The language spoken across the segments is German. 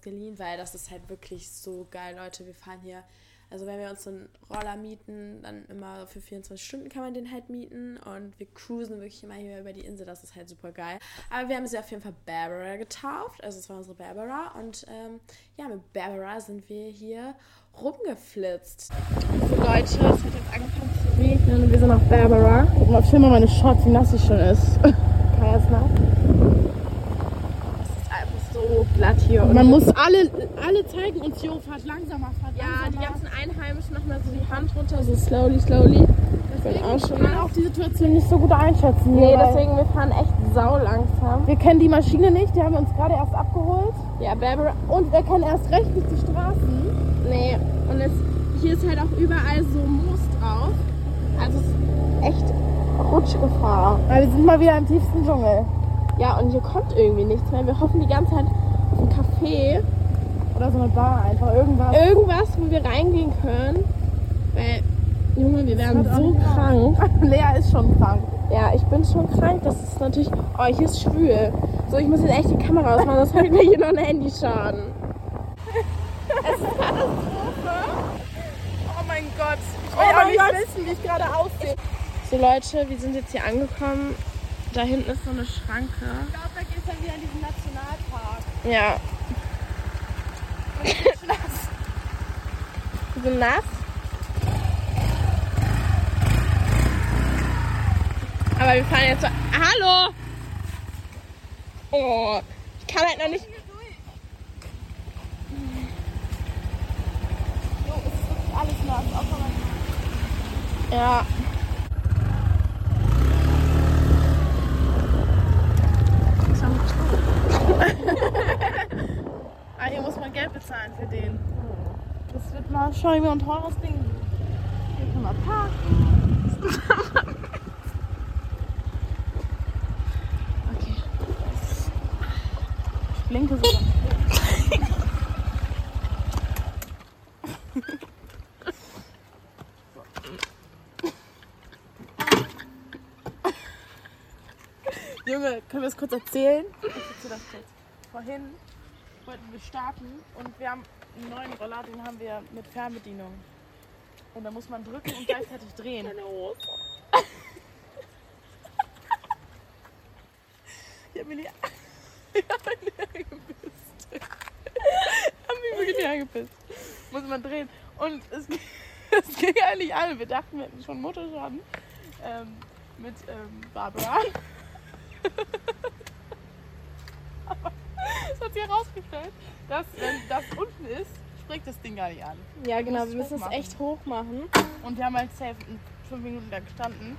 Ausgeliehen, weil das ist halt wirklich so geil, Leute. Wir fahren hier, also wenn wir uns so einen Roller mieten, dann immer für 24 Stunden kann man den halt mieten und wir cruisen wirklich immer hier über die Insel, das ist halt super geil. Aber wir haben sie auf jeden Fall Barbara getauft, also es war unsere Barbara und ähm, ja, mit Barbara sind wir hier rumgeflitzt. So Leute, es hat jetzt angefangen zu regnen und wir sind auf Barbara. Guck mal, film mal meine Shorts, wie nass sie schon ist. Es ist einfach so glatt hier. Man muss alle, alle zeigen uns, Jo, fahrt langsamer, fahrt ja, langsamer. die ganzen Einheimischen machen mal so die Hand runter, so slowly, slowly. Deswegen kann man auch die Situation nicht so gut einschätzen. Nee, deswegen, wir fahren echt sau langsam. Wir kennen die Maschine nicht, die haben wir uns gerade erst abgeholt. Ja, Barbara, Und wir kennen erst recht nicht die Straßen. nee. Und es, hier ist halt auch überall so Moos drauf. Also es ist echt Rutschgefahr. Weil wir sind mal wieder im tiefsten Dschungel. Ja, und hier kommt irgendwie nichts mehr. Wir hoffen die ganze Zeit Café. Oder so eine Bar einfach, irgendwas. Irgendwas, wo wir reingehen können. Weil, Junge, wir werden so krank. Lea ist schon krank. Ja, ich bin schon krank. Das ist natürlich. Oh, hier ist schwül. So, ich muss jetzt echt die Kamera ausmachen, sonst ich mir hier noch ein Handyschaden. Oh mein Gott. Ich will auch nicht wissen, wie ich gerade aussehe. So, Leute, wir sind jetzt hier angekommen. Da hinten ist so eine Schranke. Ich glaube, da geht es dann wieder in diesen Nationalpark. Ja. Wir sind nass. Aber wir fahren jetzt so. Hallo! Oh, ich kann halt noch nicht. Jo, es ist wirklich alles nass. Auch wenn man Ja. Ah, hier muss man Geld bezahlen für den. Das wird mal wieder ein teures Ding. Hier können wir parken. Okay. Ich blinke sogar. Junge, können wir es kurz erzählen? Ich das kurz. Vorhin wollten wir starten und wir haben einen neuen Roller, den haben wir mit Fernbedienung. Und da muss man drücken und gleichzeitig drehen. Ich hab mir die ich hab mir die angepisst. Haben mich wirklich die angepisst. Muss man drehen. Und es, ging- es ging eigentlich alle. Wir dachten, wir hätten schon Motorschaden. Ähm, mit ähm, Barbara. Aber es hat sich herausgestellt, dass wenn das unten ist, springt das Ding gar nicht an. Ja, genau, wir müssen es echt hoch machen. Und wir haben halt safe fünf Minuten da gestanden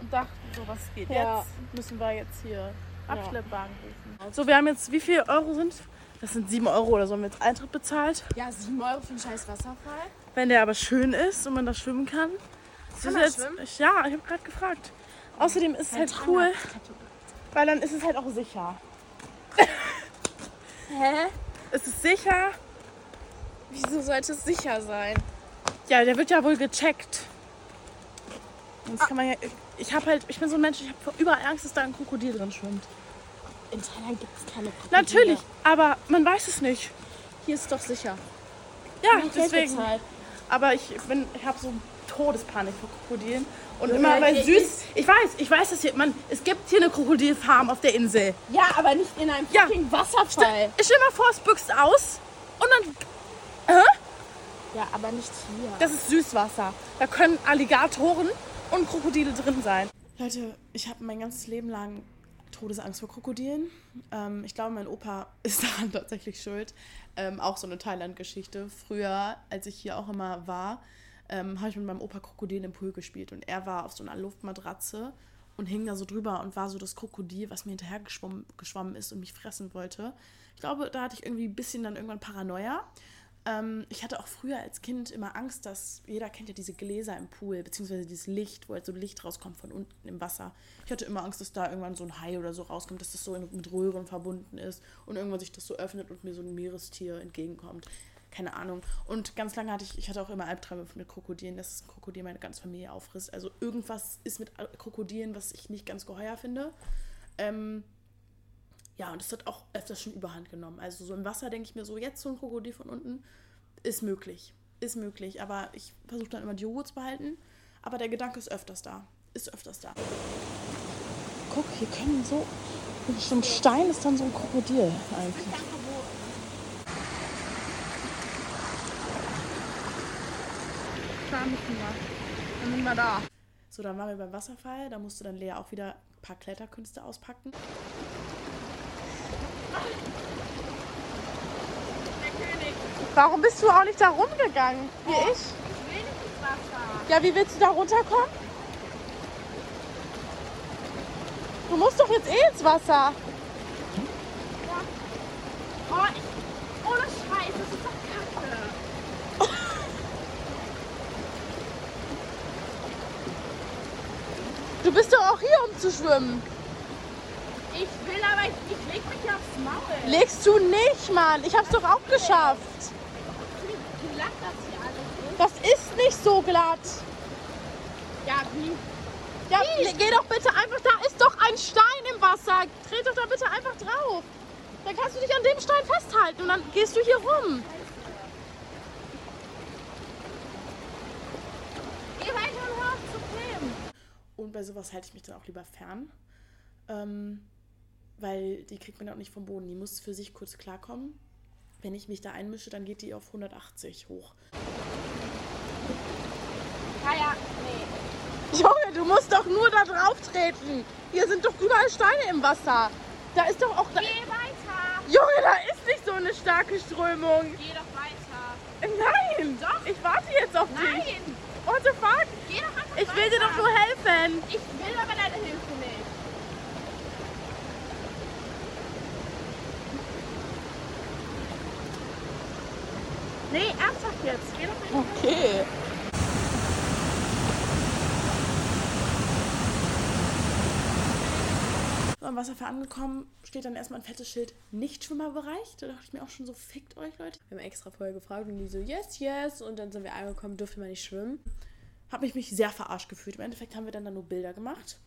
und dachten so, was geht Ja. jetzt? Müssen wir jetzt hier Abschleppwagen rufen. So, wir haben jetzt, wie viel Euro sind? Das sind sieben Euro oder so haben wir jetzt Eintritt bezahlt. Ja, 7 Euro für einen scheiß Wasserfall. Wenn der aber schön ist und man da schwimmen kann. Kann ist man jetzt, schwimmen? Ja, ich habe gerade gefragt. Außerdem ist es halt cool, weil dann ist es halt auch sicher. Hä? Es ist sicher. Wieso sollte es sicher sein? Ja, der wird ja wohl gecheckt. Und das kann man ja. Ich habe halt, ich bin so ein Mensch, ich habe überall Angst, dass da ein Krokodil drin schwimmt. In Thailand gibt es keine Krokodile. Natürlich, aber man weiß es nicht. Hier ist es doch sicher. Ja, deswegen. bezahlt. Aber ich bin, ich habe so Todespanik vor Krokodilen. Und Junge, immer bei süß. Ich weiß, ich weiß, dass hier, man, es gibt hier eine Krokodilfarm auf der Insel. Ja, aber nicht in einem Ja. fucking Wasserfall. Ich stell mal vor, es büchst aus und dann, Ja, aber nicht hier. das ist Süßwasser. Da können Alligatoren und Krokodile drin sein. Leute, ich habe mein ganzes Leben lang Todesangst vor Krokodilen. Ähm, ich glaube, mein Opa ist daran tatsächlich schuld. Ähm, auch so eine Thailand-Geschichte. Früher, als ich hier auch immer war, ähm, habe ich mit meinem Opa Krokodil im Pool gespielt. Und er war auf so einer Luftmatratze und hing da so drüber und war so das Krokodil, was mir hinterher geschwommen, geschwommen ist und mich fressen wollte. Ich glaube, da hatte ich irgendwie ein bisschen dann irgendwann Paranoia. Ähm, ich hatte auch früher als Kind immer Angst, dass jeder kennt ja diese Gläser im Pool, beziehungsweise dieses Licht, wo halt so Licht rauskommt von unten im Wasser. Ich hatte immer Angst, dass da irgendwann so ein Hai oder so rauskommt, dass das so in- mit Röhren verbunden ist und irgendwann sich das so öffnet und mir so ein Meerestier entgegenkommt. Keine Ahnung. Und ganz lange hatte ich, ich hatte auch immer Albträume mit Krokodilen, dass ein Krokodil meine ganze Familie auffrisst. Also irgendwas ist mit Krokodilen, was ich nicht ganz geheuer finde. Ähm, Ja, und das hat auch öfters schon überhand genommen. Also so im Wasser denke ich mir so, jetzt so ein Krokodil von unten ist möglich. Ist möglich. Aber ich versuche dann immer die Ruhe zu behalten. Aber der Gedanke ist öfters da. Ist öfters da. Guck, hier können so. So ein Stein ist dann so ein Krokodil eigentlich. Dann sind wir da. So, dann waren wir beim Wasserfall. Da musste dann Lea auch wieder ein paar Kletterkünste auspacken. Warum bist du auch nicht da rumgegangen, wie ich? Ich will nicht ins Wasser. Ja, wie willst du da runterkommen? Du musst doch jetzt eh ins Wasser. Oh, ich, ohne Scheiß, das ist doch Du bist doch auch hier, um zu schwimmen. Ich will aber, ich, ich leg mich aufs Maul. Legst du nicht, Mann. Ich hab's doch auch geschafft. Wie glatt das hier alles ist. Das ist nicht so glatt. Ja, wie? Ja, geh doch bitte einfach, da ist doch ein Stein im Wasser. Dreh doch da bitte einfach drauf. Dann kannst du dich an dem Stein festhalten und dann gehst du hier rum. Geh weiter und hör auf zu filmen. Und bei sowas halte ich mich dann auch lieber fern. Ähm, weil die kriegt man auch nicht vom Boden. Die muss für sich kurz klarkommen. Wenn ich mich da einmische, dann geht die auf 180 hoch. Ja, ja, nee. Junge, du musst doch nur da drauf treten. Hier sind doch überall Steine im Wasser. Da ist doch auch. Da Geh weiter. Junge, da ist nicht so eine starke Strömung. Geh doch weiter. Nein! Doch. Ich warte jetzt auf dich. Nein. What the fuck? Ich will dir doch nur helfen. Ich will aber deine Hilfe nicht. Nee, ernsthaft jetzt. Geh doch weiter. Okay. So, am Wasserfall angekommen, steht dann erstmal ein fettes Schild Nichtschwimmerbereich. Da dachte ich mir auch schon so, fickt euch, Leute. Wir haben extra vorher gefragt und die so, yes, yes. Und dann sind wir angekommen, durfte man nicht schwimmen. Habe ich mich sehr verarscht gefühlt. Im Endeffekt haben wir dann, da nur Bilder gemacht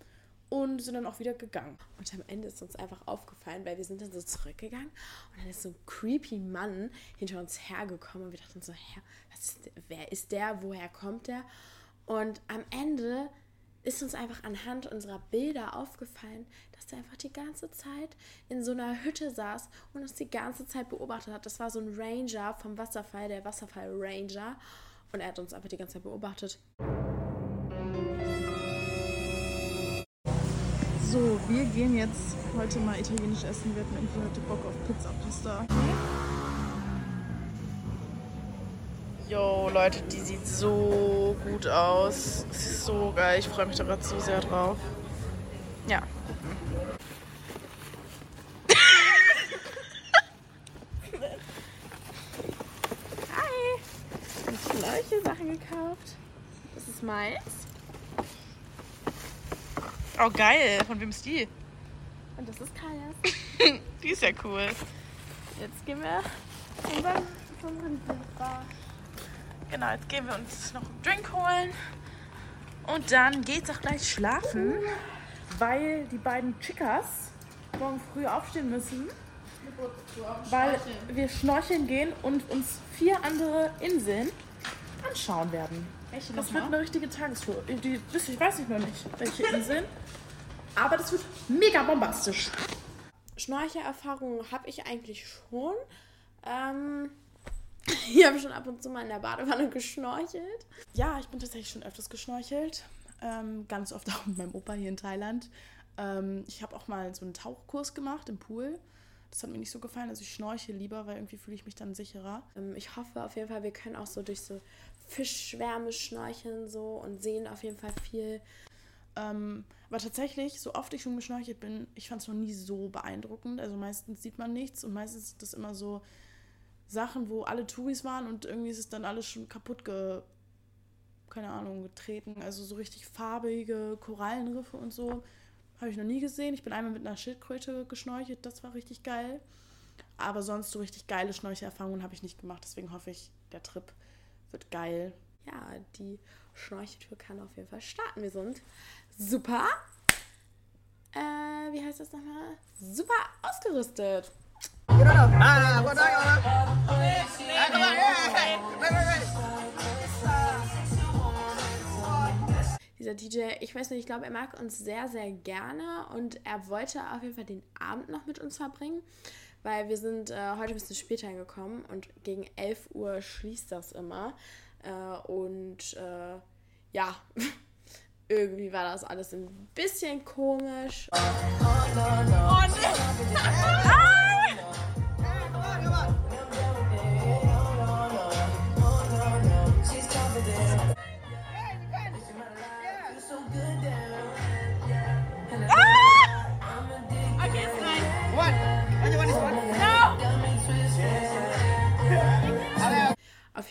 und sind dann auch wieder gegangen. Und am Ende ist uns einfach aufgefallen, weil wir sind dann so zurückgegangen und dann ist so ein creepy Mann hinter uns hergekommen und wir dachten so, hä, ist wer ist der, woher kommt der? Und am Ende ist uns einfach anhand unserer Bilder aufgefallen, dass der einfach die ganze Zeit in so einer Hütte saß und uns die ganze Zeit beobachtet hat. Das war so ein Ranger vom Wasserfall, der Wasserfall Ranger. Und er hat uns einfach die ganze Zeit beobachtet. So, wir gehen jetzt heute mal italienisch essen. Wir hatten irgendwie heute Bock auf Pizza Pasta. Yo, Leute, die sieht so gut aus. Es ist so geil. Ich freue mich da gerade so sehr drauf. Ja. Hi! Ich habe solche Sachen gekauft. Meins. Oh, geil. Von wem ist die? Und das ist Kajas. Die ist ja cool. Jetzt gehen wir zu unserem Bar. Genau, jetzt gehen wir uns noch einen Drink holen. Und dann geht's auch gleich schlafen, weil die beiden Chicas morgen früh aufstehen müssen, weil wir schnorcheln gehen und uns vier andere Inseln anschauen werden. Welche Das wird eine richtige Tagestour. Die, ich weiß nicht noch nicht, welche Inseln. Aber das wird mega bombastisch. Schnorchelerfahrungen habe ich eigentlich schon. Ähm, ich habe schon ab und zu mal in der Badewanne geschnorchelt. Ja, ich bin tatsächlich schon öfters geschnorchelt. Ähm, ganz oft auch mit meinem Opa hier in Thailand. Ähm, ich habe auch mal so einen Tauchkurs gemacht im Pool. Das hat mir nicht so gefallen. Also ich schnorche lieber, weil irgendwie fühle ich mich dann sicherer. Ähm, ich hoffe auf jeden Fall, wir können auch so durch so Fischschwärme schnorcheln so und sehen auf jeden Fall viel. Ähm, aber tatsächlich, so oft ich schon geschnorchelt bin, ich fand es noch nie so beeindruckend. Also meistens sieht man nichts und meistens sind das immer so Sachen, wo alle Touris waren und irgendwie ist es dann alles schon kaputt ge keine Ahnung, getreten. Also so richtig farbige Korallenriffe und so habe ich noch nie gesehen. Ich bin einmal mit einer Schildkröte geschnorchelt, das war richtig geil. Aber sonst so richtig geile Schnorchelerfahrungen habe ich nicht gemacht. Deswegen hoffe ich, der Trip wird geil. Ja, die Schnorcheltour kann auf jeden Fall starten. Wir sind super äh, wie heißt das nochmal? Super ausgerüstet. Dieser DJ, ich weiß nicht, ich glaube, er mag uns sehr, sehr gerne und er wollte auf jeden Fall den Abend noch mit uns verbringen, weil wir sind äh, heute ein bisschen später gekommen und gegen 11 Uhr schließt das immer. Äh, und äh, ja, irgendwie war das alles ein bisschen komisch. Oh, no, no. Oh, nee.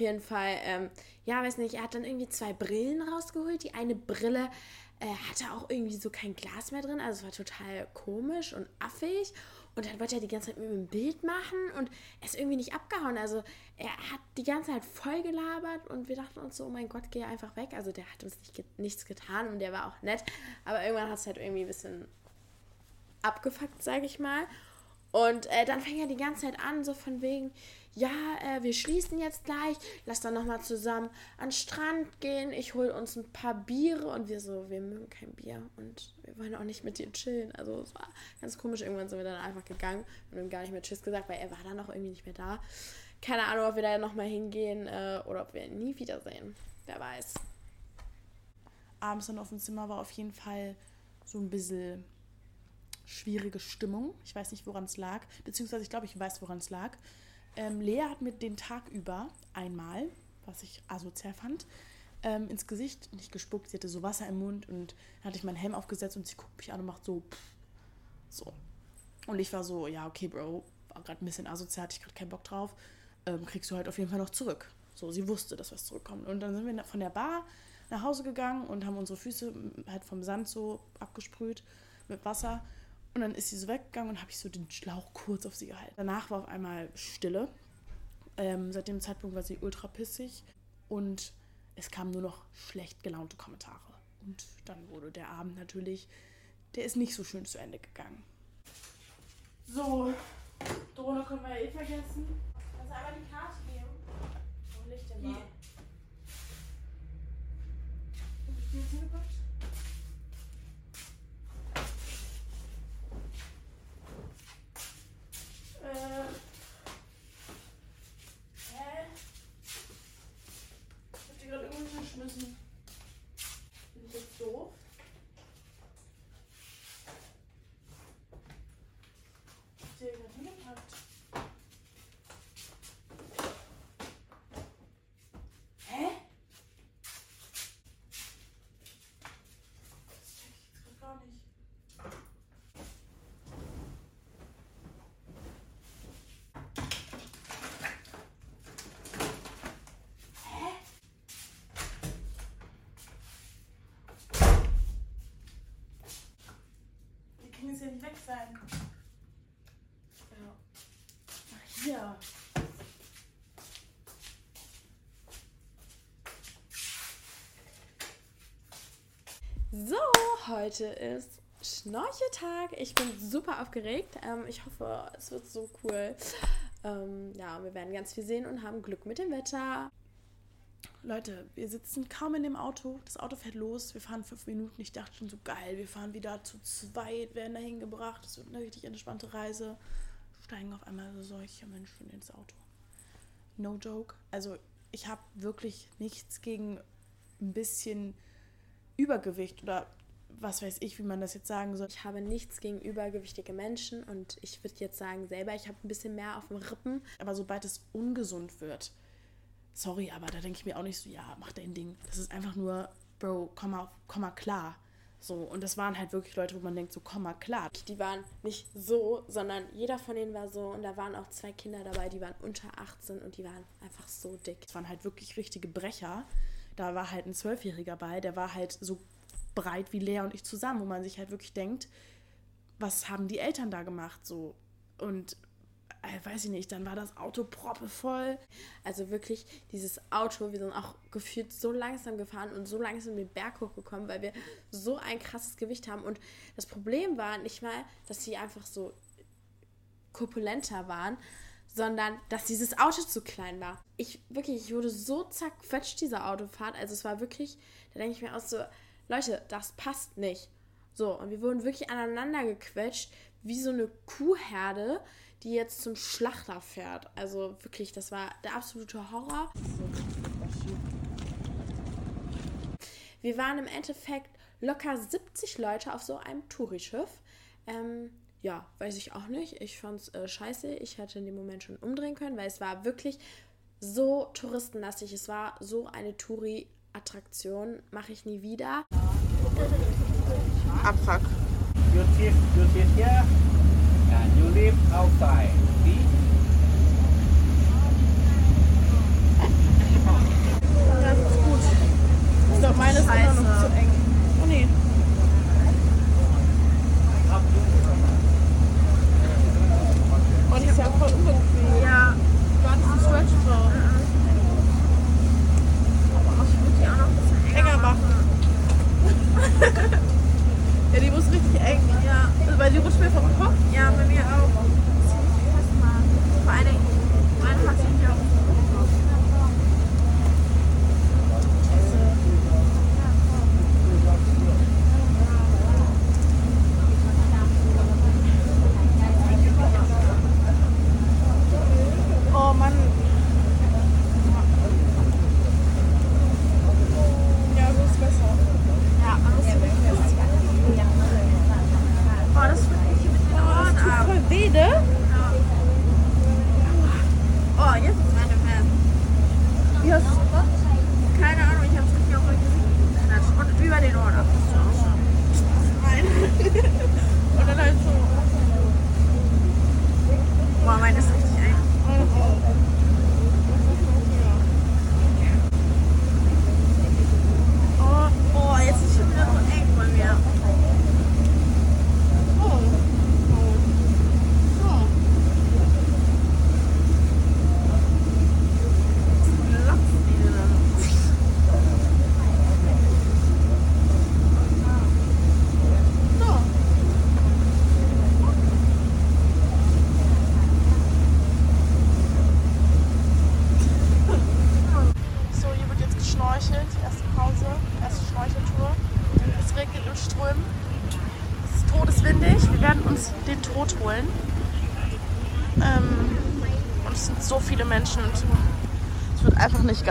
Jeden Fall, ähm, ja, weiß nicht, er hat dann irgendwie zwei Brillen rausgeholt. Die eine Brille äh, hatte auch irgendwie so kein Glas mehr drin, also es war total komisch und affig. Und dann wollte er die ganze Zeit mit ein Bild machen und er ist irgendwie nicht abgehauen. Also er hat die ganze Zeit voll gelabert und wir dachten uns so, oh mein Gott, geh einfach weg. Also der hat uns nicht, nichts getan und der war auch nett. Aber irgendwann hat es halt irgendwie ein bisschen abgefuckt, sage ich mal. Und äh, dann fing er die ganze Zeit an, so von wegen, ja, äh, wir schließen jetzt gleich, lass dann nochmal zusammen an den Strand gehen, ich hol uns ein paar Biere und wir so, wir mögen kein Bier und wir wollen auch nicht mit dir chillen. Also es war ganz komisch, irgendwann sind wir dann einfach gegangen und haben gar nicht mehr Tschüss gesagt, weil er war dann auch irgendwie nicht mehr da. Keine Ahnung, ob wir da nochmal hingehen äh, oder ob wir ihn nie wiedersehen. Wer weiß. Abends dann auf dem Zimmer war auf jeden Fall so ein bisschen schwierige Stimmung. Ich weiß nicht, woran es lag. Beziehungsweise ich glaube, ich weiß, woran es lag. Ähm, Lea hat mir den Tag über einmal, was ich asozial fand, ähm, ins Gesicht nicht gespuckt. Sie hatte so Wasser im Mund und dann hatte ich meinen Helm aufgesetzt und sie guckt mich an und macht so, pff, so. Und ich war so, ja, okay, Bro, war gerade ein bisschen asozial, hatte ich gerade keinen Bock drauf. Ähm, kriegst du halt auf jeden Fall noch zurück. So, sie wusste, dass was zurückkommt. Und dann sind wir von der Bar nach Hause gegangen und haben unsere Füße halt vom Sand so abgesprüht mit Wasser. Und dann ist sie so weggegangen und habe ich so den Schlauch kurz auf sie gehalten. Danach war auf einmal Stille. Ähm, seit dem Zeitpunkt war sie ultra pissig und es kamen nur noch schlecht gelaunte Kommentare. Und dann wurde der Abend natürlich, der ist nicht so schön zu Ende gegangen. So, Drohne können wir ja eh vergessen. Kannst du einmal die Karte geben? Wo liegt denn mal? Hab ich die jetzt hingepackt? Muss ja nicht weg sein. Ja. Ach, hier. So, heute ist Schnorcheltag. Ich bin super aufgeregt. Ähm, ich hoffe, es wird so cool. Ähm, ja, wir werden ganz viel sehen und haben Glück mit dem Wetter. Leute, wir sitzen kaum in dem Auto. Das Auto fährt los. Wir fahren fünf Minuten. Ich dachte schon so geil. Wir fahren wieder zu zweit, werden dahin gebracht. Das wird eine richtig entspannte Reise. Steigen auf einmal so solche Menschen ins Auto. No joke. Also, ich habe wirklich nichts gegen ein bisschen Übergewicht oder was weiß ich, wie man das jetzt sagen soll. Ich habe nichts gegen übergewichtige Menschen und ich würde jetzt sagen, selber, ich habe ein bisschen mehr auf dem Rippen. Aber sobald es ungesund wird, sorry, aber da denke ich mir auch nicht so, ja, mach dein Ding. Das ist einfach nur, Bro, komm mal, komm mal klar. So, und das waren halt wirklich Leute, wo man denkt, so komm mal klar. Die waren nicht so, sondern jeder von denen war so und da waren auch zwei Kinder dabei, die waren unter 18 und die waren einfach so dick. Es waren halt wirklich richtige Brecher. Da war halt ein Zwölfjähriger bei, der war halt so breit wie Lea und ich zusammen, wo man sich halt wirklich denkt, was haben die Eltern da gemacht so? Und weiß ich nicht, dann war das Auto proppevoll. Also wirklich, dieses Auto, wir sind auch gefühlt so langsam gefahren und so langsam den Berg hochgekommen, weil wir so ein krasses Gewicht haben. Und das Problem war nicht mal, dass sie einfach so korpulenter waren, sondern dass dieses Auto zu klein war. Ich wirklich, ich wurde so zerquetscht, diese Autofahrt. Also es war wirklich, da denke ich mir auch so, Leute, das passt nicht. So, und wir wurden wirklich aneinander gequetscht, wie so eine Kuhherde, die jetzt zum Schlachter fährt. Also wirklich, das war der absolute Horror. Wir waren im Endeffekt locker 70 Leute auf so einem Tourischiff. Ähm, ja, weiß ich auch nicht. Ich fand's äh, scheiße. Ich hätte in dem Moment schon umdrehen können, weil es war wirklich so touristenlastig. Es war so eine Touri-Attraktion. Mache ich nie wieder. Abfuck. Sit, you sit here and you live outside. See? Das ist gut. Ich glaube, meine ist immer noch zu eng. Oh nee. Und ist ja voll unbequem. Ja, Du hattest einen Stretch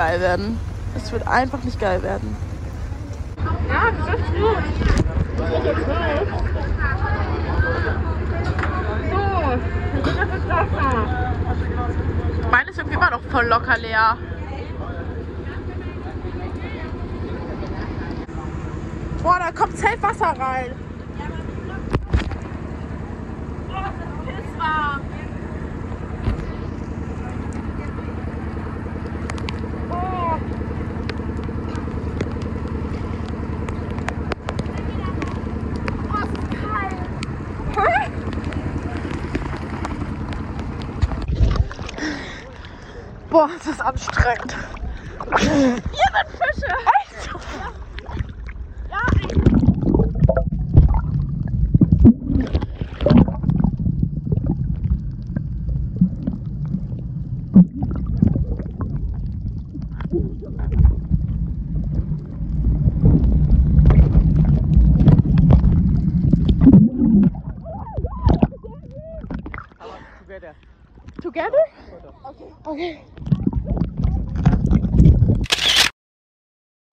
geil werden. Es wird einfach nicht geil werden. Ja, das ist gut. Meine ist irgendwie immer noch voll locker leer. Boah, da kommt Zeltwasser rein. Oh, das ist pisswarm. Oh. Oh, es ist kalt. Hä? Boah, ist anstrengend. Hier sind Fische. Echt? Ja, Together. Together? Okay. Okay.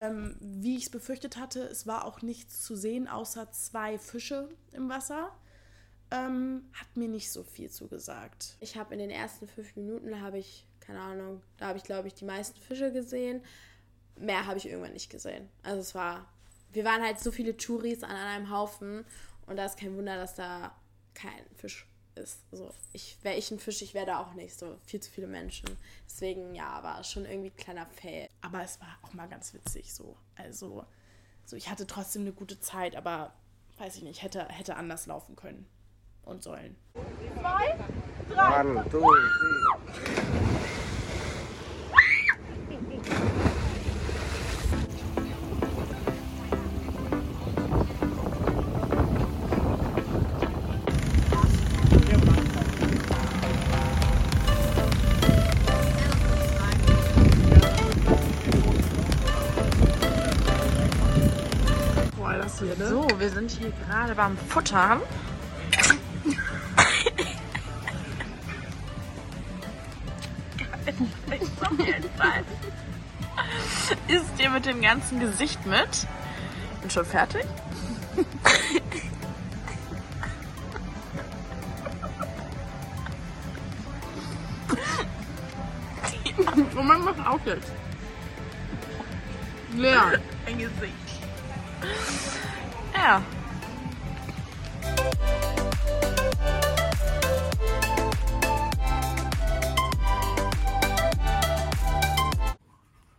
Ähm, wie ich es befürchtet hatte, es war auch nichts zu sehen, außer zwei Fische im Wasser. Ähm, hat mir nicht so viel zugesagt. Ich habe in den ersten fünf Minuten, habe ich, keine Ahnung, da habe ich, glaube ich, die meisten Fische gesehen. Mehr habe ich irgendwann nicht gesehen. Also es war, wir waren halt so viele Touris an einem Haufen und da ist kein Wunder, dass da kein Fisch ist. Also ich wäre ich ein Fisch, ich wäre da auch nicht so viel zu viele Menschen. Deswegen ja, war schon irgendwie ein kleiner Fail. Aber es war auch mal ganz witzig so. Also, so ich hatte trotzdem eine gute Zeit, aber weiß ich nicht, hätte, hätte anders laufen können und sollen. Zwei? One, two, three. Sind hier gerade beim Futtern. Isst ihr mit dem ganzen Gesicht mit? Bin schon fertig? Moment, mach auf jetzt. Leer. Ein Gesicht. Ja.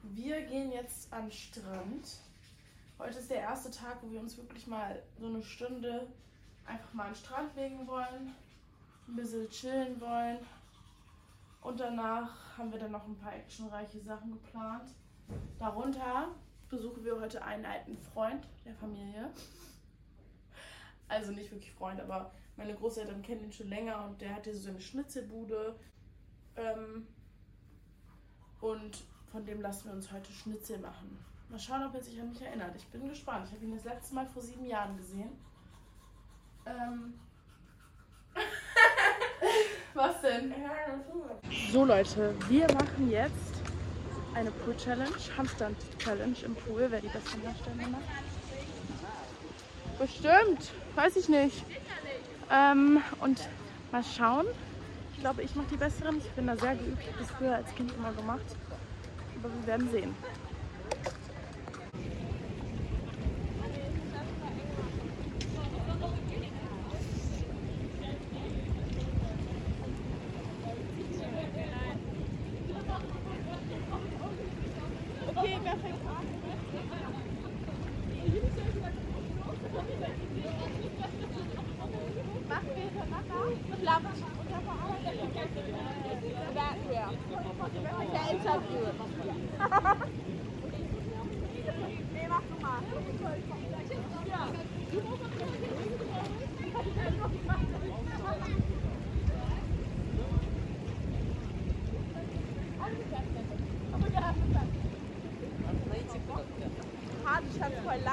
Wir gehen jetzt an den Strand. Heute ist der erste Tag, wo wir uns wirklich mal so eine Stunde einfach mal an den Strand legen wollen, ein bisschen chillen wollen. Und danach haben wir dann noch ein paar actionreiche Sachen geplant. Darunter besuchen wir heute einen alten Freund der Familie. Also nicht wirklich Freund, aber meine Großeltern kennen ihn schon länger und der hatte so eine Schnitzelbude. Ähm, und von dem lassen wir uns heute Schnitzel machen. Mal schauen, ob er sich an mich erinnert. Ich bin gespannt. Ich habe ihn das letzte Mal vor sieben Jahren gesehen. Ähm. Was denn? So Leute, wir machen jetzt eine Pool-Challenge, Handstand-Challenge im Pool, wer die besten Handstände macht. Bestimmt, weiß ich nicht. Ähm, und mal schauen. Ich glaube, ich mache die besseren. Ich bin da sehr geübt. Ich habe das früher als Kind immer gemacht. Aber wir werden sehen.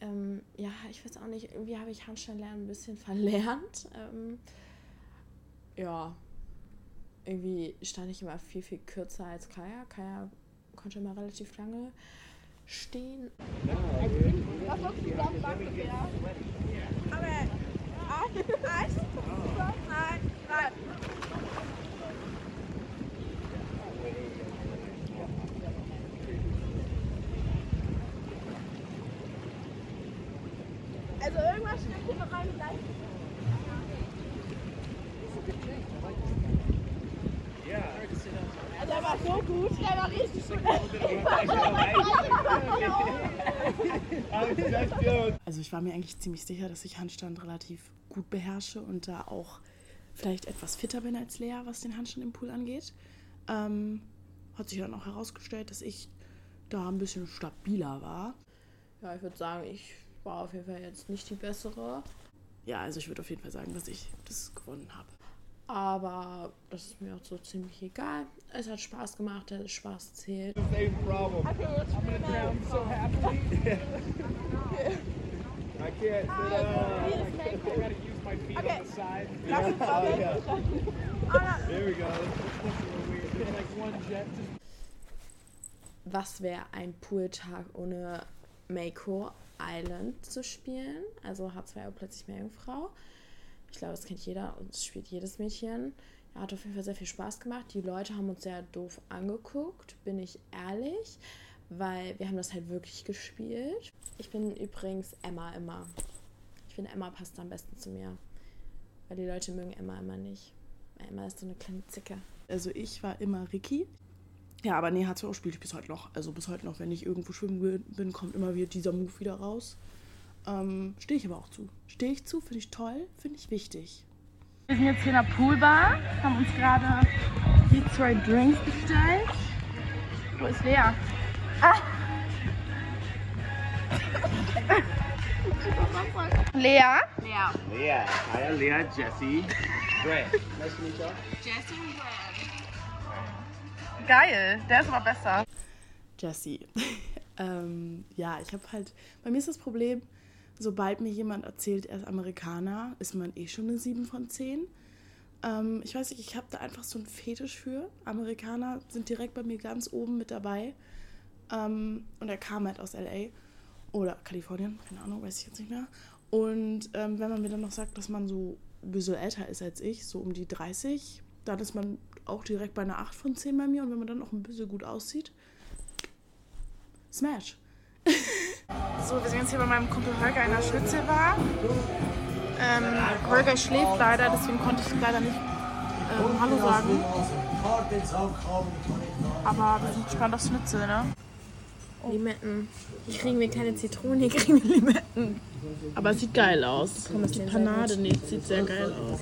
Ähm, ja, ich weiß auch nicht, irgendwie habe ich Handstandlernen ein bisschen verlernt. Ähm, ja, irgendwie stand ich immer viel, viel kürzer als Kaya. Kaya konnte immer relativ lange stehen. Also irgendwas stimmt hier noch rein gleich. Also er war so gut, er war richtig gut. Also ich war mir eigentlich ziemlich sicher, dass ich Handstand relativ gut beherrsche und da auch vielleicht etwas fitter bin als Lea, was den Handstand im Pool angeht. Ähm, hat sich dann auch herausgestellt, dass ich da ein bisschen stabiler war. Ja, ich würde sagen, ich war auf jeden Fall jetzt nicht die bessere. Ja, also ich würde auf jeden Fall sagen, dass ich das gewonnen habe. Aber das ist mir auch so ziemlich egal. Es hat Spaß gemacht, der Spaß zählt. Same problem. I'm gonna drown so happily. I can't sit up. I gotta use my feet on the side. Yeah. Yeah. There we go. It's like one jet. Just Was wäre ein Pooltag ohne Mako Island zu spielen? Also H2O plötzlich Meerjungfrau. Ich glaube, das kennt jeder und es spielt jedes Mädchen. Ja, hat auf jeden Fall sehr viel Spaß gemacht. Die Leute haben uns sehr doof angeguckt, bin ich ehrlich, weil wir haben das halt wirklich gespielt. Ich bin übrigens Emma immer. Ich finde, Emma passt am besten zu mir. Weil die Leute mögen Emma immer nicht. Emma ist so eine kleine Zicke. Also ich war immer Ricky. Ja, aber nee, H2O spiele ich bis heute noch. Also bis heute noch, wenn ich irgendwo schwimmen bin, kommt immer wieder dieser Move wieder raus. Ähm, Stehe ich aber auch zu. Stehe ich zu, finde ich toll, finde ich wichtig. Wir sind jetzt hier in der Poolbar, haben uns gerade die zwei Drinks bestellt. Wo ist Lea? Ah. Lea? Leah. Hi, Leah, Jesse. Greg. Nice to meet you. Geil, der ist aber besser. Jessie. ähm, ja, ich habe halt, bei mir ist das Problem, sobald mir jemand erzählt, er ist Amerikaner, ist man eh schon eine 7 von 10. Ähm, ich weiß nicht, ich habe da einfach so einen Fetisch für. Amerikaner sind direkt bei mir ganz oben mit dabei. Ähm, und er kam halt aus LA oder Kalifornien, keine Ahnung, weiß ich jetzt nicht mehr. Und ähm, wenn man mir dann noch sagt, dass man so ein bisschen älter ist als ich, so um die 30, dann ist man auch direkt bei einer 8 von 10 bei mir. Und wenn man dann auch ein bisschen gut aussieht, Smash. So, wir sind jetzt hier bei meinem Kumpel Holger in der Schnitzelbar. Ähm, Holger schläft leider, deswegen konnte ich leider nicht ähm, Hallo sagen. Aber wir sind gespannt auf Schnitzel, ne? Limetten. Hier kriegen wir keine Zitronen, hier kriegen wir Limetten. Aber es sieht geil aus. Die Panade nee, sieht sehr geil aus.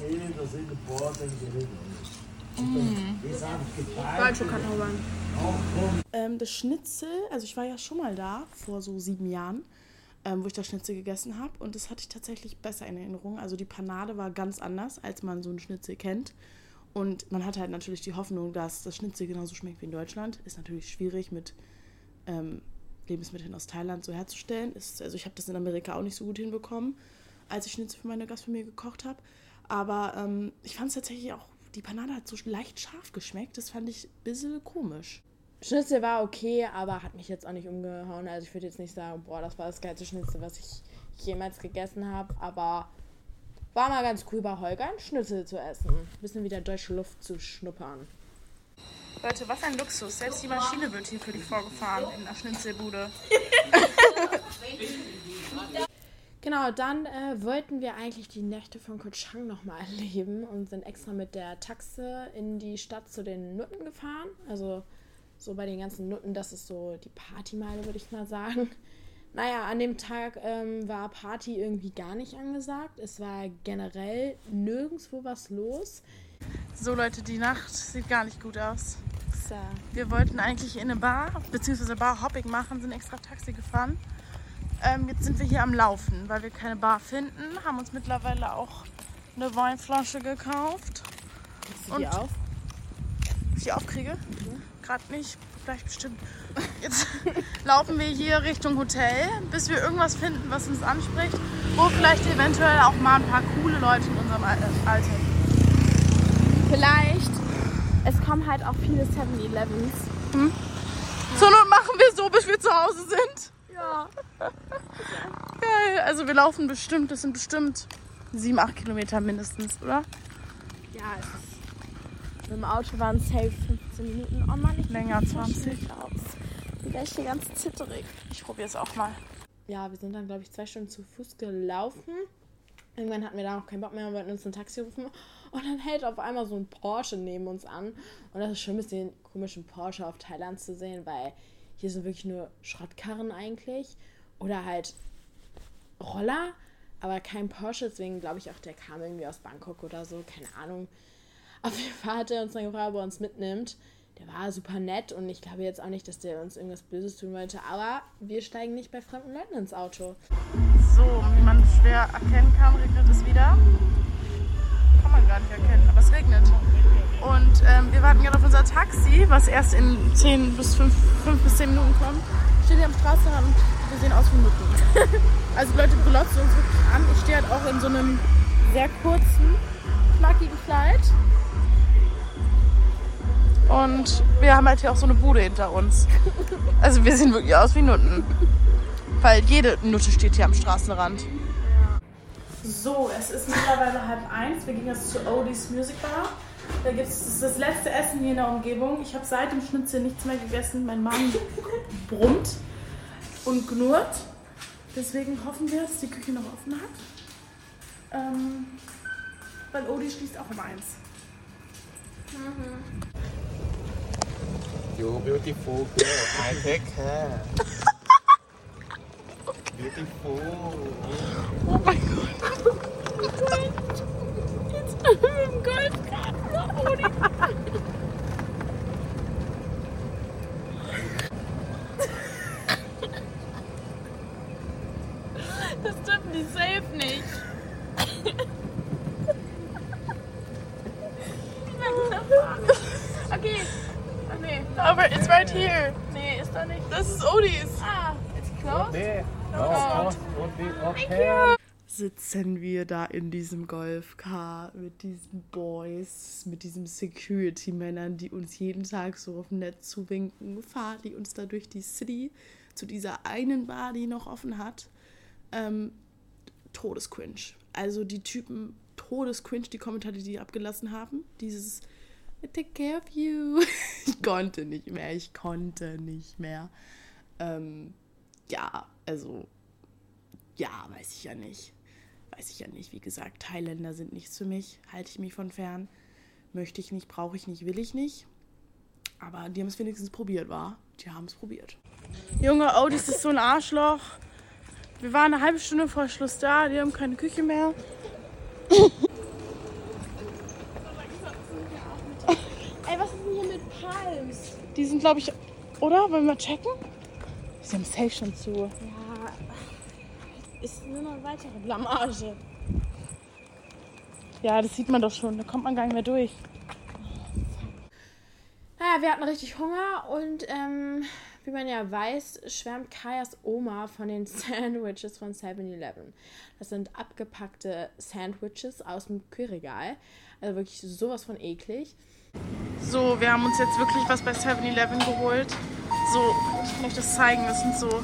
Waldschokkartoffeln. Ähm, das Schnitzel, also ich war ja schon mal da, vor so sieben Jahren, ähm, wo ich das Schnitzel gegessen habe. Und das hatte ich tatsächlich besser in Erinnerung. Also die Panade war ganz anders, als man so ein Schnitzel kennt. Und man hat halt natürlich die Hoffnung, dass das Schnitzel genauso schmeckt wie in Deutschland. Ist natürlich schwierig mit ähm, Lebensmitteln aus Thailand so herzustellen. Ist, also ich habe das in Amerika auch nicht so gut hinbekommen, als ich Schnitzel für meine Gastfamilie gekocht habe. Aber ähm, ich fand es tatsächlich auch, die Panade hat so leicht scharf geschmeckt. Das fand ich ein bisschen komisch. Schnitzel war okay, aber hat mich jetzt auch nicht umgehauen. Also ich würde jetzt nicht sagen, boah, das war das geilste Schnitzel, was ich jemals gegessen habe. Aber war mal ganz cool bei Holger einen Schnitzel zu essen. Ein bisschen wieder deutsche Luft zu schnuppern. Leute, was ein Luxus. Selbst die Maschine wird hier für dich vorgefahren in der Schnitzelbude. Genau, dann äh, wollten wir eigentlich die Nächte von Koh Chang nochmal erleben und sind extra mit der Taxe in die Stadt zu den Nutten gefahren. Also so bei den ganzen Nutten, das ist so die Partymeile, würde ich mal sagen. Naja, an dem Tag ähm, war Party irgendwie gar nicht angesagt. Es war generell nirgendwo was los. So Leute, die Nacht sieht gar nicht gut aus. So. Wir wollten eigentlich in eine Bar, beziehungsweise Bar-Hopping machen, sind extra Taxi gefahren. Ähm, jetzt sind wir hier am Laufen, weil wir keine Bar finden. Haben uns mittlerweile auch eine Weinflasche gekauft. Und die auf? Ob ich die aufkriege? Gerade nicht, gleich bestimmt. Jetzt laufen wir hier Richtung Hotel, bis wir irgendwas finden, was uns anspricht, wo vielleicht eventuell auch mal ein paar coole Leute in unserem Al- Alter sind. Vielleicht. Es kommen halt auch viele 7-Elevens. Zur Not machen wir so, bis wir zu Hause sind. Ja. Geil. Also wir laufen bestimmt, das sind bestimmt sieben, acht Kilometer mindestens, oder? Ja, es ist. Mit dem Auto waren es safe 15 Minuten. Oh Mann, ich Länger, bin so 20. schlecht aus. Ich bin echt hier ganz zitterig. Ich probiere es auch mal. Ja, wir sind dann, glaube ich, zwei Stunden zu Fuß gelaufen. Irgendwann hatten wir da noch keinen Bock mehr und wollten uns ein Taxi rufen. Und dann hält auf einmal so ein Porsche neben uns an. Und das ist schon ein bisschen komisch, einen Porsche auf Thailand zu sehen, weil hier sind wirklich nur Schrottkarren eigentlich. Oder halt Roller, aber kein Porsche. Deswegen glaube ich auch, der kam irgendwie aus Bangkok oder so. Keine Ahnung. Auf jeden Fall hat er uns dann gefragt, ob er uns mitnimmt. Der war super nett und ich glaube jetzt auch nicht, dass der uns irgendwas Böses tun wollte. Aber wir steigen nicht bei fremden Leuten ins Auto. So, wie man schwer erkennen kann, regnet es wieder. Kann man gar gar nicht erkennen, aber es regnet. Und ähm, wir warten gerade auf unser Taxi, was erst in 10 bis 5, 5 bis 10 Minuten kommt. Steht hier am Straßenrand und wir sehen aus wie Mücken. also die Leute glotzen uns wirklich an. Ich stehe halt auch in so einem sehr kurzen, knackigen Kleid. Und wir haben halt hier auch so eine Bude hinter uns. Also wir sehen wirklich aus wie Nutten. Weil jede Nutte steht hier am Straßenrand. So, es ist mittlerweile halb eins. Wir gehen jetzt zu Odie's Music Bar. Da gibt es das letzte Essen hier in der Umgebung. Ich habe seit dem Schnitzel nichts mehr gegessen. Mein Magen brummt und knurrt. Deswegen hoffen wir, dass die Küche noch offen hat. Ähm, weil Odie schließt auch um eins. You beautiful girl. I take care. Beautiful. Oh mein Gott. Jetzt im Golfkarten. Odie. Das dürfen die safe nicht. okay. Oh, nee. Aber it's right here. Nee, ist da nicht. Das ist Odis. Ah, it's closed. Okay. Oh, oh, okay. okay. Sitzen wir da in diesem Golfcar mit diesen Boys, mit diesen Security-Männern, die uns jeden Tag so auf dem Netz zuwinken, fahren die uns da durch die City zu dieser einen Bar, die noch offen hat. Ähm, Todescringe. Also die Typen, Todescringe, die Kommentare, die die abgelassen haben. Dieses I take care of you. ich konnte nicht mehr, ich konnte nicht mehr. Ähm, ja, also, ja, weiß ich ja nicht. Weiß ich ja nicht. Wie gesagt, Thailänder sind nichts für mich. Halte ich mich von fern. Möchte ich nicht, brauche ich nicht, will ich nicht. Aber die haben es wenigstens probiert, war? Die haben es probiert. Junge, oh, das ist so ein Arschloch. Wir waren eine halbe Stunde vor Schluss da, die haben keine Küche mehr. Ey, was ist denn hier mit Palms? Die sind, glaube ich, oder? Wollen wir mal checken? Sie haben safe schon zu. Ja, ist nur noch eine weitere Blamage. Ja, das sieht man doch schon. Da kommt man gar nicht mehr durch. Naja, wir hatten richtig Hunger und ähm, wie man ja weiß, schwärmt Kajas Oma von den Sandwiches von 7-Eleven. Das sind abgepackte Sandwiches aus dem Kühlregal. Also wirklich sowas von eklig. So, wir haben uns jetzt wirklich was bei 7-Eleven geholt. So, ich kann euch das zeigen. Das sind so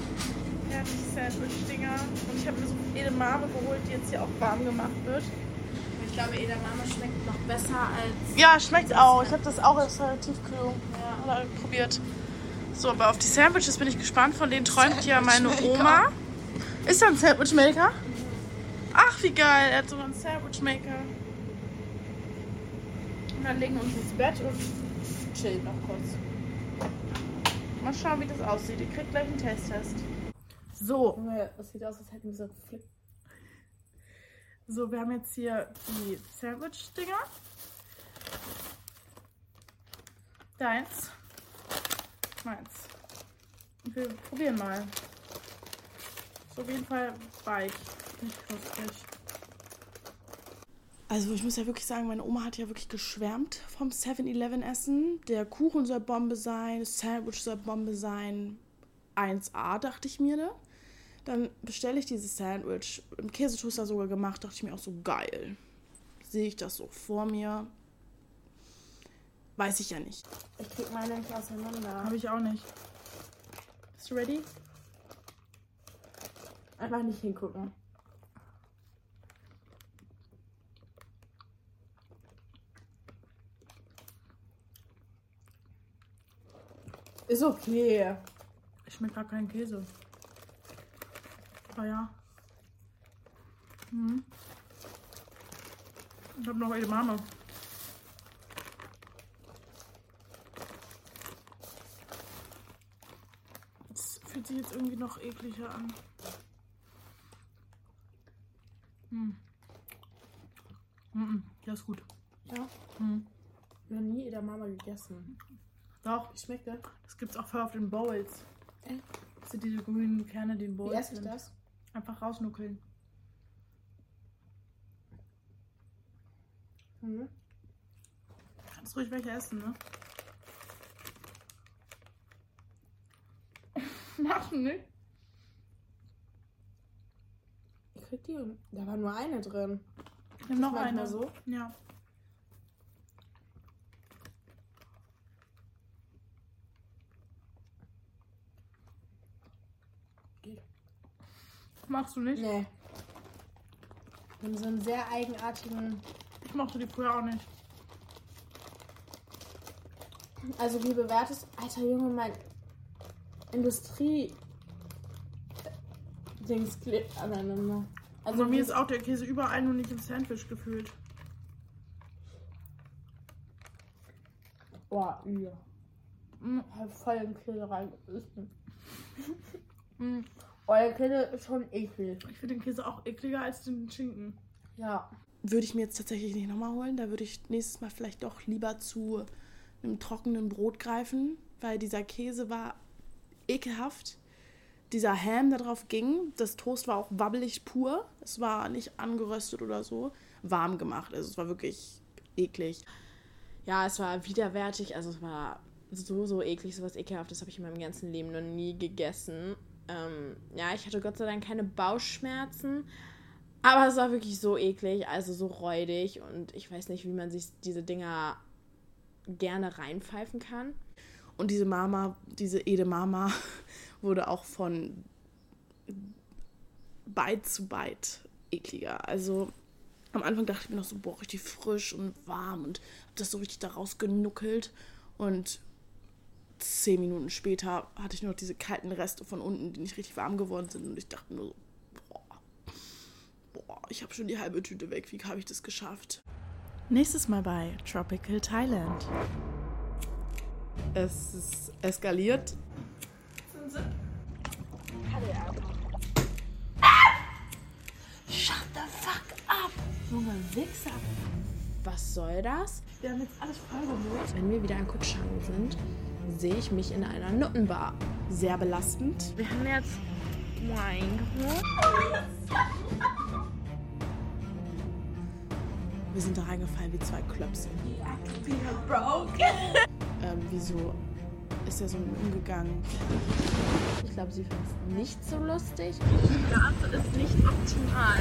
fertige Sandwich-Dinger. Und ich habe mir so Edamame geholt, die jetzt hier auch warm gemacht wird. Ich glaube, Edamame schmeckt noch besser als. Ja, schmeckt auch. Ich habe das auch als Tiefkühl ja. probiert. So, aber auf die Sandwiches bin ich gespannt. Von denen träumt ja meine Oma. Ist da ein Sandwichmaker? Ach, wie geil. Er hat sogar einen Sandwichmaker. Und dann legen wir uns ins Bett und chillen noch kurz. Mal schauen, wie das aussieht. Ihr kriegt gleich einen Testtest. So. Das sieht aus, als hätten wir so Flip. So, wir haben jetzt hier die Sandwich-Dinger. Deins. Meins. Und wir probieren mal. Ist auf jeden Fall weich. Nicht knusprig. Also ich muss ja wirklich sagen, meine Oma hat ja wirklich geschwärmt vom 7-Eleven-Essen. Der Kuchen soll Bombe sein, das Sandwich soll Bombe sein. 1A, dachte ich mir, ne? Dann bestelle ich dieses Sandwich, im Käsetoaster sogar gemacht, dachte ich mir auch so geil. Sehe ich das so vor mir? Weiß ich ja nicht. Ich krieg meine nicht auseinander. Habe ich auch nicht. Bist du ready? Einfach nicht hingucken. Ist okay. Ich schmeckt gar keinen Käse. Aber ja. Hm. Ich habe noch Edamame. Das fühlt sich jetzt irgendwie noch ekliger an. Hm. Mhm. Ja, ist gut. Ja? Hm. Ich habe nie Edamame gegessen. Doch, Wie schmeckt das? das gibt's auch voll auf den Bowls. Echt? Das sind diese grünen Kerne, die in Wie Bowls esse ich das? Einfach rausnuckeln. Mhm. Kannst ruhig welche essen, ne? Mach nicht. Ich krieg die. Da war nur eine drin. Nimm noch eine. so? Ja. Geht. Magst du nicht? Nee. Haben so einen sehr eigenartigen. Ich mochte die früher auch nicht. Also, wie bewertest Alter Junge, mein Industrie. Dings klebt aneinander. Also mir ist auch der Käse überall nur nicht im Sandwich gefühlt. Boah, ja. Mm, Hab voll in den Käse reingebissen. mm. Euer Käse ist schon eklig. Ich finde den Käse auch ekliger als den Schinken. Ja. Würde ich mir jetzt tatsächlich nicht nochmal holen. Da würde ich nächstes Mal vielleicht doch lieber zu einem trockenen Brot greifen, weil dieser Käse war ekelhaft. Dieser Ham, der drauf ging, das Toast war auch wabbelig pur. Es war nicht angeröstet oder so. Warm gemacht. Also es war wirklich eklig. Ja, es war widerwärtig. Also, es war so, so eklig. So was Ekelhaftes habe ich in meinem ganzen Leben noch nie gegessen. Ähm, ja, ich hatte Gott sei Dank keine Bauchschmerzen. Aber es war wirklich so eklig, also so räudig. Und ich weiß nicht, wie man sich diese Dinger gerne reinpfeifen kann. Und diese Mama, diese Edemama, wurde auch von Bite zu Bite ekliger. Also am Anfang dachte ich mir noch so, boah, richtig frisch und warm und hab das so richtig daraus genuckelt. Und zehn Minuten später hatte ich nur noch diese kalten Reste von unten, die nicht richtig warm geworden sind. Und ich dachte nur so, boah, boah, ich habe schon die halbe Tüte weg. Wie habe ich das geschafft? Nächstes Mal bei Tropical Thailand. Es ist eskaliert. Shut the fuck up! Junge Wichser! Was soll das? Wir haben jetzt alles vollgemüllt. Wenn wir wieder in Kutschang sind, sehe ich mich in einer Nuttenbar. Sehr belastend. Wir haben jetzt Wein geholt. Wir sind da reingefallen wie zwei Klöpse. Broke. Ähm, wieso ist er so umgegangen? Ich glaube, sie findet es nicht so lustig. ist nicht optimal.